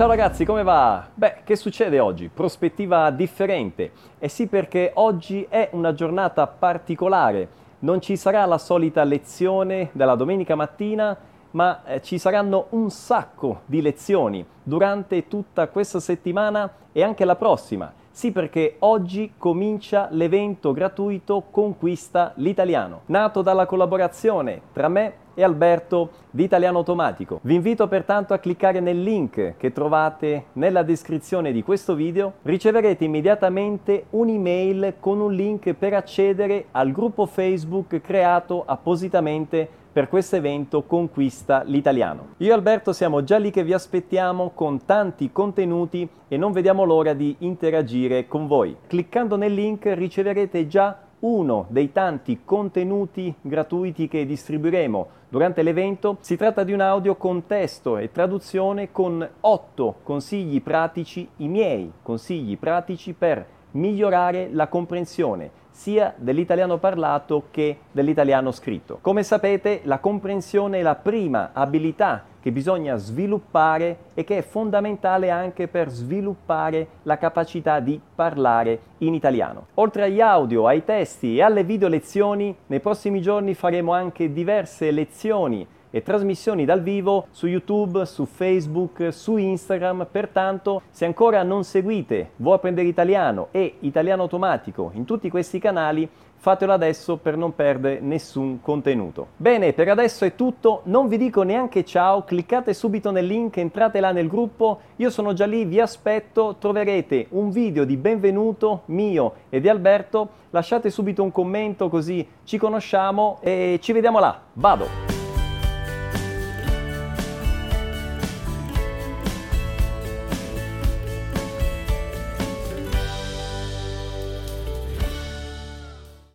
Ciao ragazzi, come va? Beh, che succede oggi? Prospettiva differente. Eh sì, perché oggi è una giornata particolare. Non ci sarà la solita lezione della domenica mattina, ma eh, ci saranno un sacco di lezioni durante tutta questa settimana e anche la prossima. Sì, perché oggi comincia l'evento gratuito Conquista l'Italiano, nato dalla collaborazione tra me e Alberto di Italiano Automatico. Vi invito pertanto a cliccare nel link che trovate nella descrizione di questo video. Riceverete immediatamente un'email con un link per accedere al gruppo Facebook creato appositamente per questo evento Conquista l'Italiano. Io e Alberto siamo già lì che vi aspettiamo con tanti contenuti e non vediamo l'ora di interagire con voi. Cliccando nel link riceverete già uno dei tanti contenuti gratuiti che distribuiremo durante l'evento. Si tratta di un audio con testo e traduzione con otto consigli pratici, i miei consigli pratici per migliorare la comprensione sia dell'italiano parlato che dell'italiano scritto. Come sapete, la comprensione è la prima abilità che bisogna sviluppare e che è fondamentale anche per sviluppare la capacità di parlare in italiano. Oltre agli audio, ai testi e alle video lezioni, nei prossimi giorni faremo anche diverse lezioni e trasmissioni dal vivo su YouTube, su Facebook, su Instagram. Pertanto, se ancora non seguite Vuoi apprendere italiano e Italiano automatico in tutti questi canali, fatelo adesso per non perdere nessun contenuto. Bene, per adesso è tutto, non vi dico neanche ciao, cliccate subito nel link, entrate là nel gruppo, io sono già lì, vi aspetto, troverete un video di benvenuto mio e di Alberto, lasciate subito un commento così ci conosciamo e ci vediamo là. Vado!